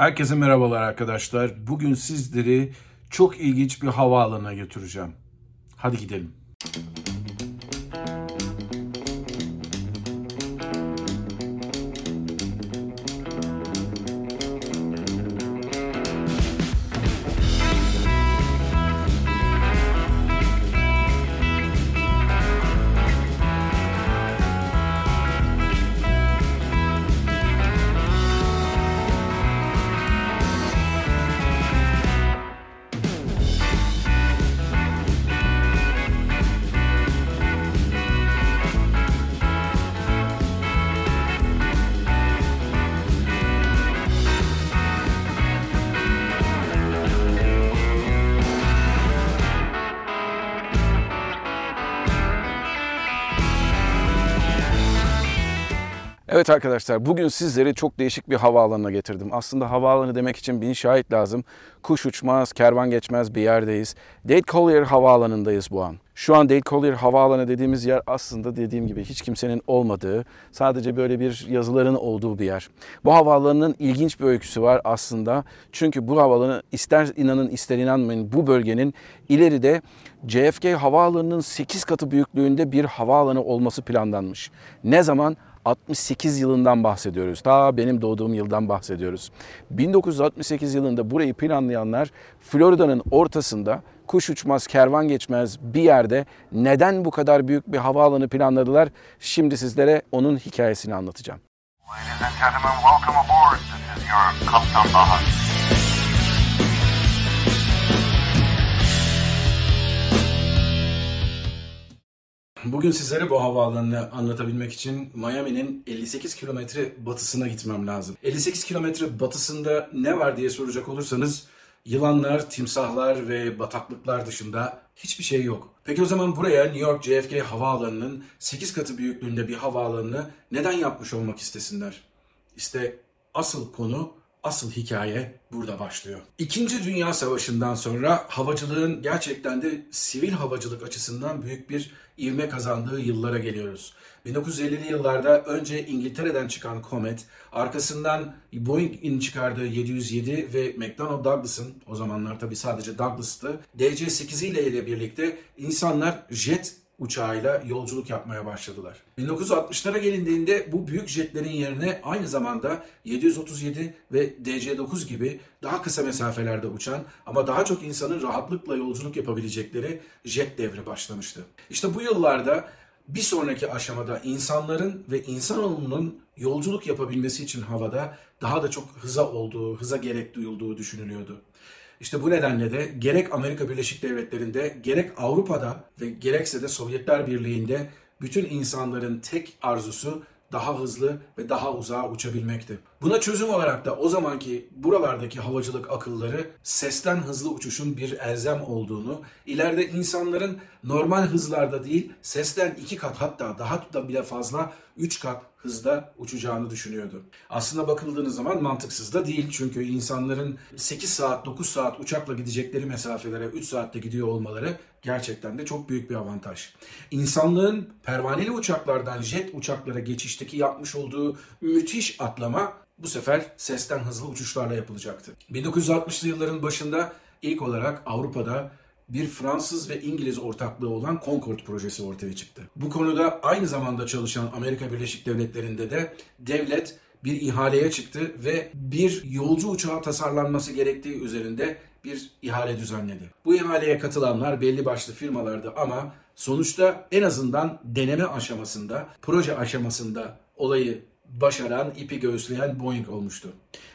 Herkese merhabalar arkadaşlar. Bugün sizleri çok ilginç bir havaalanına götüreceğim. Hadi gidelim. Evet arkadaşlar bugün sizleri çok değişik bir havaalanına getirdim. Aslında havaalanı demek için bin şahit lazım. Kuş uçmaz, kervan geçmez bir yerdeyiz. Dade Collier Havaalanı'ndayız bu an. Şu an Dade Collier Havaalanı dediğimiz yer aslında dediğim gibi hiç kimsenin olmadığı, sadece böyle bir yazıların olduğu bir yer. Bu havaalanının ilginç bir öyküsü var aslında. Çünkü bu havaalanı ister inanın ister inanmayın bu bölgenin ileride JFK Havaalanı'nın 8 katı büyüklüğünde bir havaalanı olması planlanmış. Ne zaman? 68 yılından bahsediyoruz. Ta benim doğduğum yıldan bahsediyoruz. 1968 yılında burayı planlayanlar Florida'nın ortasında kuş uçmaz, kervan geçmez bir yerde neden bu kadar büyük bir havaalanı planladılar? Şimdi sizlere onun hikayesini anlatacağım. Ladies and gentlemen, welcome aboard. This is your Kaptan. Bugün sizlere bu havaalanını anlatabilmek için Miami'nin 58 kilometre batısına gitmem lazım. 58 kilometre batısında ne var diye soracak olursanız yılanlar, timsahlar ve bataklıklar dışında hiçbir şey yok. Peki o zaman buraya New York JFK havaalanının 8 katı büyüklüğünde bir havaalanını neden yapmış olmak istesinler? İşte asıl konu asıl hikaye burada başlıyor. İkinci Dünya Savaşı'ndan sonra havacılığın gerçekten de sivil havacılık açısından büyük bir ivme kazandığı yıllara geliyoruz. 1950'li yıllarda önce İngiltere'den çıkan Comet, arkasından Boeing'in çıkardığı 707 ve McDonnell Douglas'ın, o zamanlar tabii sadece Douglas'tı, DC-8 ile birlikte insanlar jet uçağıyla yolculuk yapmaya başladılar. 1960'lara gelindiğinde bu büyük jetlerin yerine aynı zamanda 737 ve DC-9 gibi daha kısa mesafelerde uçan ama daha çok insanın rahatlıkla yolculuk yapabilecekleri jet devri başlamıştı. İşte bu yıllarda bir sonraki aşamada insanların ve insanoğlunun yolculuk yapabilmesi için havada daha da çok hıza olduğu, hıza gerek duyulduğu düşünülüyordu. İşte bu nedenle de gerek Amerika Birleşik Devletleri'nde gerek Avrupa'da ve gerekse de Sovyetler Birliği'nde bütün insanların tek arzusu daha hızlı ve daha uzağa uçabilmekti. Buna çözüm olarak da o zamanki buralardaki havacılık akılları sesten hızlı uçuşun bir elzem olduğunu, ileride insanların normal hızlarda değil sesten iki kat hatta daha da bile fazla üç kat hızda uçacağını düşünüyordu. Aslında bakıldığınız zaman mantıksız da değil çünkü insanların 8 saat 9 saat uçakla gidecekleri mesafelere 3 saatte gidiyor olmaları gerçekten de çok büyük bir avantaj. İnsanlığın pervaneli uçaklardan jet uçaklara geçişteki yapmış olduğu müthiş atlama bu sefer sesten hızlı uçuşlarla yapılacaktı. 1960'lı yılların başında ilk olarak Avrupa'da bir Fransız ve İngiliz ortaklığı olan Concorde projesi ortaya çıktı. Bu konuda aynı zamanda çalışan Amerika Birleşik Devletleri'nde de devlet bir ihaleye çıktı ve bir yolcu uçağı tasarlanması gerektiği üzerinde bir ihale düzenledi. Bu ihaleye katılanlar belli başlı firmalardı ama sonuçta en azından deneme aşamasında, proje aşamasında olayı başaran, ipi göğüsleyen Boeing olmuştu.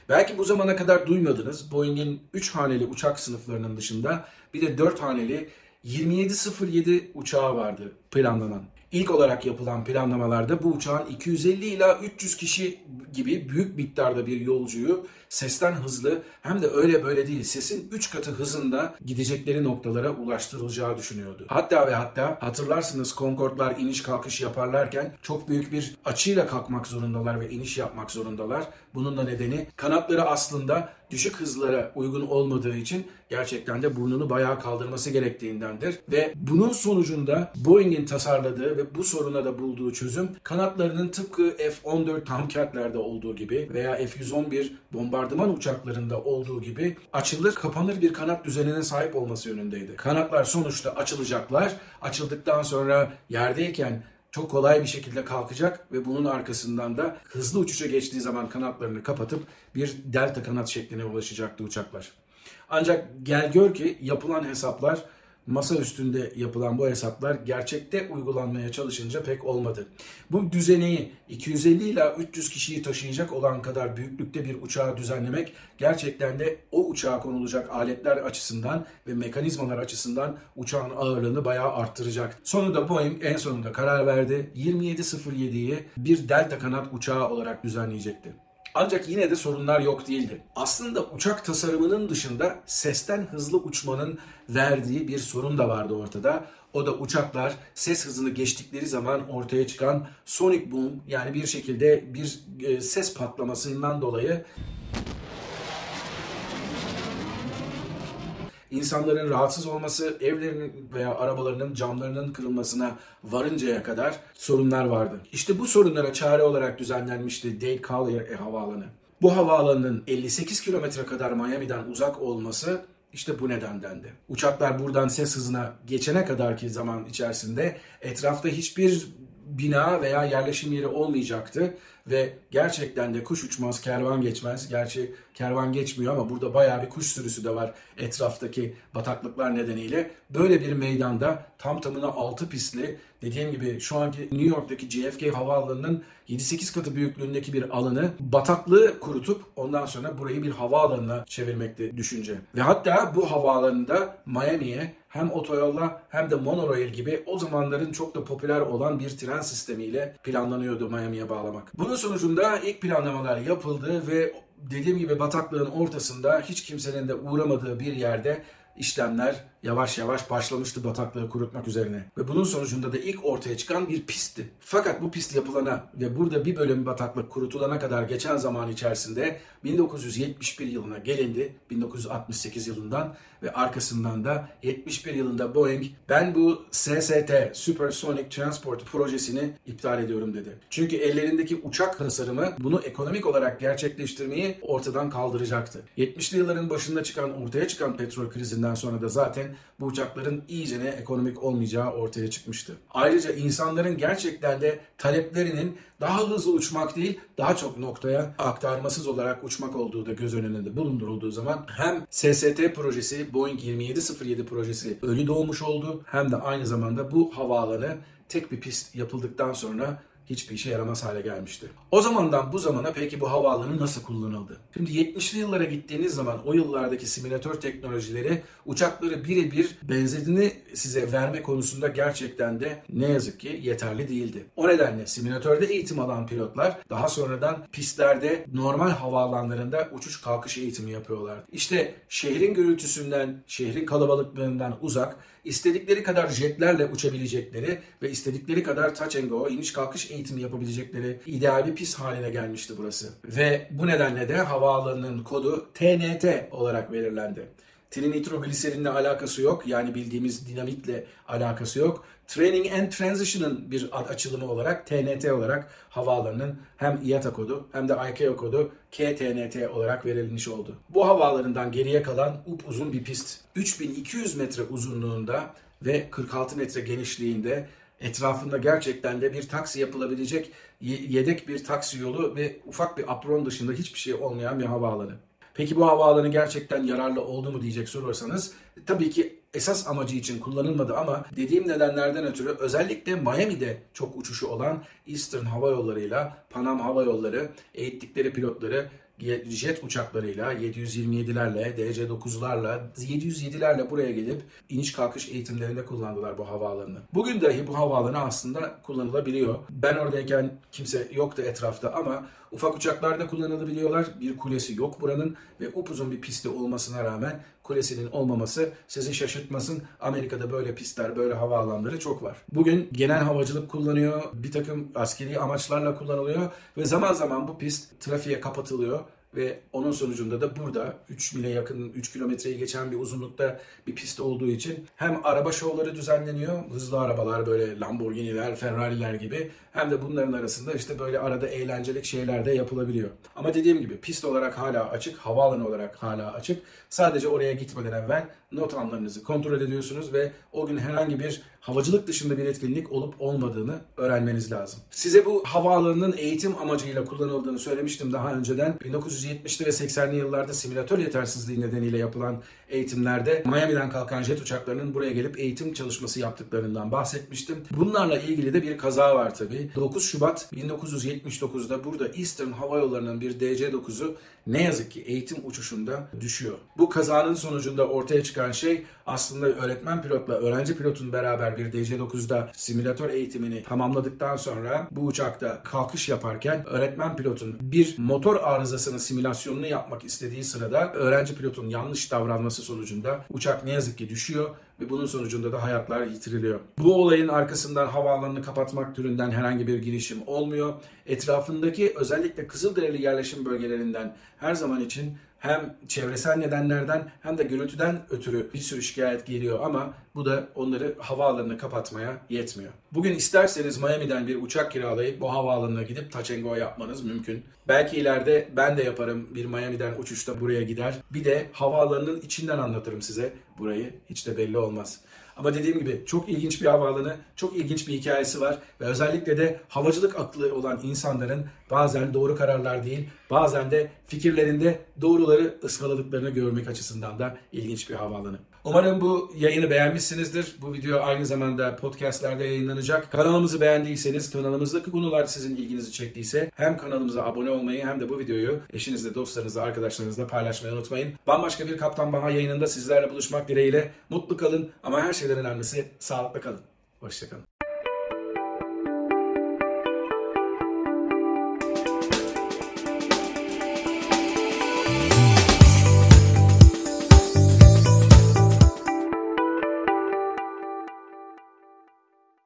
Belki bu zamana kadar duymadınız. Boeing'in 3 haneli uçak sınıflarının dışında bir de 4 haneli 2707 uçağı vardı planlanan. İlk olarak yapılan planlamalarda bu uçağın 250 ila 300 kişi gibi büyük miktarda bir yolcuyu sesten hızlı hem de öyle böyle değil sesin 3 katı hızında gidecekleri noktalara ulaştırılacağı düşünüyordu. Hatta ve hatta hatırlarsınız Concorde'lar iniş kalkış yaparlarken çok büyük bir açıyla kalkmak zorundalar ve iniş yapmak zorundalar. Bunun da nedeni kanatları aslında düşük hızlara uygun olmadığı için gerçekten de burnunu bayağı kaldırması gerektiğindendir. Ve bunun sonucunda Boeing'in tasarladığı ve bu soruna da bulduğu çözüm kanatlarının tıpkı F-14 Tomcat'lerde olduğu gibi veya F-111 bombardıman uçaklarında olduğu gibi açılır kapanır bir kanat düzenine sahip olması yönündeydi. Kanatlar sonuçta açılacaklar. Açıldıktan sonra yerdeyken çok kolay bir şekilde kalkacak ve bunun arkasından da hızlı uçuşa geçtiği zaman kanatlarını kapatıp bir delta kanat şekline ulaşacaktı uçaklar. Ancak gel gör ki yapılan hesaplar masa üstünde yapılan bu hesaplar gerçekte uygulanmaya çalışınca pek olmadı. Bu düzeneyi 250 ila 300 kişiyi taşıyacak olan kadar büyüklükte bir uçağı düzenlemek gerçekten de o uçağa konulacak aletler açısından ve mekanizmalar açısından uçağın ağırlığını bayağı arttıracak. Sonunda Boeing en sonunda karar verdi. 2707'yi bir delta kanat uçağı olarak düzenleyecekti. Ancak yine de sorunlar yok değildi. Aslında uçak tasarımının dışında sesten hızlı uçmanın verdiği bir sorun da vardı ortada. O da uçaklar ses hızını geçtikleri zaman ortaya çıkan sonic boom yani bir şekilde bir e, ses patlamasından dolayı insanların rahatsız olması, evlerinin veya arabalarının camlarının kırılmasına varıncaya kadar sorunlar vardı. İşte bu sorunlara çare olarak düzenlenmişti Dade Collier Havaalanı. Bu havaalanının 58 kilometre kadar Miami'den uzak olması işte bu nedendendi. Uçaklar buradan ses hızına geçene kadarki zaman içerisinde etrafta hiçbir bina veya yerleşim yeri olmayacaktı ve gerçekten de kuş uçmaz, kervan geçmez. Gerçi kervan geçmiyor ama burada bayağı bir kuş sürüsü de var etraftaki bataklıklar nedeniyle. Böyle bir meydanda tam tamına 6 pistli dediğim gibi şu anki New York'taki JFK havaalanının 7-8 katı büyüklüğündeki bir alanı bataklığı kurutup ondan sonra burayı bir havaalanına çevirmekti düşünce. Ve hatta bu havaalanında Miami'ye hem otoyolla hem de monorail gibi o zamanların çok da popüler olan bir tren sistemiyle planlanıyordu Miami'ye bağlamak. Bunun sonucunda ilk planlamalar yapıldı ve dediğim gibi bataklığın ortasında hiç kimsenin de uğramadığı bir yerde işlemler yavaş yavaş başlamıştı bataklığı kurutmak üzerine. Ve bunun sonucunda da ilk ortaya çıkan bir pistti. Fakat bu pist yapılana ve burada bir bölüm bataklık kurutulana kadar geçen zaman içerisinde 1971 yılına gelindi. 1968 yılından ve arkasından da 71 yılında Boeing ben bu SST Supersonic Transport projesini iptal ediyorum dedi. Çünkü ellerindeki uçak tasarımı bunu ekonomik olarak gerçekleştirmeyi ortadan kaldıracaktı. 70'li yılların başında çıkan ortaya çıkan petrol krizinden sonra da zaten bu uçakların iyicene ekonomik olmayacağı ortaya çıkmıştı. Ayrıca insanların gerçekten de taleplerinin daha hızlı uçmak değil, daha çok noktaya aktarmasız olarak uçmak olduğu da göz önünde bulundurulduğu zaman hem SST projesi, Boeing 2707 projesi ölü doğmuş oldu hem de aynı zamanda bu havaalanı tek bir pist yapıldıktan sonra hiçbir işe yaramaz hale gelmişti. O zamandan bu zamana peki bu havaalanı nasıl kullanıldı? Şimdi 70'li yıllara gittiğiniz zaman o yıllardaki simülatör teknolojileri uçakları birebir benzediğini size verme konusunda gerçekten de ne yazık ki yeterli değildi. O nedenle simülatörde eğitim alan pilotlar daha sonradan pistlerde normal havaalanlarında uçuş kalkış eğitimi yapıyorlar. İşte şehrin gürültüsünden, şehrin kalabalıklığından uzak istedikleri kadar jetlerle uçabilecekleri ve istedikleri kadar touch and go, iniş kalkış eğitimi yapabilecekleri ideal bir pist haline gelmişti burası. Ve bu nedenle de havaalanının kodu TNT olarak belirlendi. Trinitrogliserinle alakası yok. Yani bildiğimiz dinamitle alakası yok. Training and Transition'ın bir açılımı olarak TNT olarak havaalanının hem IATA kodu hem de ICAO kodu KTNT olarak verilmiş oldu. Bu havaalanından geriye kalan upuzun bir pist. 3200 metre uzunluğunda ve 46 metre genişliğinde etrafında gerçekten de bir taksi yapılabilecek yedek bir taksi yolu ve ufak bir apron dışında hiçbir şey olmayan bir havaalanı. Peki bu havaalanı gerçekten yararlı oldu mu diyecek sorarsanız tabii ki esas amacı için kullanılmadı ama dediğim nedenlerden ötürü özellikle Miami'de çok uçuşu olan Eastern Hava Yolları'yla Panam Hava Yolları eğittikleri pilotları jet uçaklarıyla 727'lerle, DC-9'larla, 707'lerle buraya gelip iniş kalkış eğitimlerinde kullandılar bu havaalanını. Bugün dahi bu havaalanı aslında kullanılabiliyor. Ben oradayken kimse yoktu etrafta ama ufak uçaklarda kullanılabiliyorlar. Bir kulesi yok buranın ve upuzun bir pisti olmasına rağmen kulesinin olmaması sizi şaşırtmasın. Amerika'da böyle pistler, böyle havaalanları çok var. Bugün genel havacılık kullanıyor, bir takım askeri amaçlarla kullanılıyor ve zaman zaman bu pist trafiğe kapatılıyor ve onun sonucunda da burada 3 mile yakın 3 kilometreyi geçen bir uzunlukta bir pist olduğu için hem araba şovları düzenleniyor. Hızlı arabalar böyle Lamborghini'ler, Ferrari'ler gibi hem de bunların arasında işte böyle arada eğlencelik şeyler de yapılabiliyor. Ama dediğim gibi pist olarak hala açık, havaalanı olarak hala açık. Sadece oraya gitmeden evvel not anlarınızı kontrol ediyorsunuz ve o gün herhangi bir havacılık dışında bir etkinlik olup olmadığını öğrenmeniz lazım. Size bu havaalanının eğitim amacıyla kullanıldığını söylemiştim daha önceden. 1970'li ve 80'li yıllarda simülatör yetersizliği nedeniyle yapılan eğitimlerde Miami'den kalkan jet uçaklarının buraya gelip eğitim çalışması yaptıklarından bahsetmiştim. Bunlarla ilgili de bir kaza var tabii. 9 Şubat 1979'da burada Eastern Hava Yolları'nın bir DC-9'u ne yazık ki eğitim uçuşunda düşüyor. Bu kazanın sonucunda ortaya çıkan şey aslında öğretmen pilotla öğrenci pilotun beraber bir DC-9'da simülatör eğitimini tamamladıktan sonra bu uçakta kalkış yaparken öğretmen pilotun bir motor arızasının simülasyonunu yapmak istediği sırada öğrenci pilotun yanlış davranması sonucunda uçak ne yazık ki düşüyor ve bunun sonucunda da hayatlar yitiriliyor. Bu olayın arkasından havaalanını kapatmak türünden herhangi bir girişim olmuyor. Etrafındaki özellikle Kızılderili yerleşim bölgelerinden her zaman için hem çevresel nedenlerden hem de gürültüden ötürü bir sürü şikayet geliyor ama bu da onları havaalanını kapatmaya yetmiyor. Bugün isterseniz Miami'den bir uçak kiralayıp bu havaalanına gidip touch and go yapmanız mümkün. Belki ileride ben de yaparım bir Miami'den uçuşta buraya gider. Bir de havaalanının içinden anlatırım size burayı. Hiç de belli olmaz. Ama dediğim gibi çok ilginç bir havaalanı, çok ilginç bir hikayesi var ve özellikle de havacılık aklı olan insanların bazen doğru kararlar değil, bazen de fikirlerinde doğruları ıskaladıklarını görmek açısından da ilginç bir havaalanı. Umarım bu yayını beğenmişsinizdir. Bu video aynı zamanda podcastlerde yayınlanacak. Kanalımızı beğendiyseniz, kanalımızdaki konular sizin ilginizi çektiyse hem kanalımıza abone olmayı hem de bu videoyu eşinizle, dostlarınızla, arkadaşlarınızla paylaşmayı unutmayın. Bambaşka bir Kaptan Baha yayınında sizlerle buluşmak dileğiyle. Mutlu kalın ama her şeyden önemlisi sağlıklı kalın. Hoşçakalın.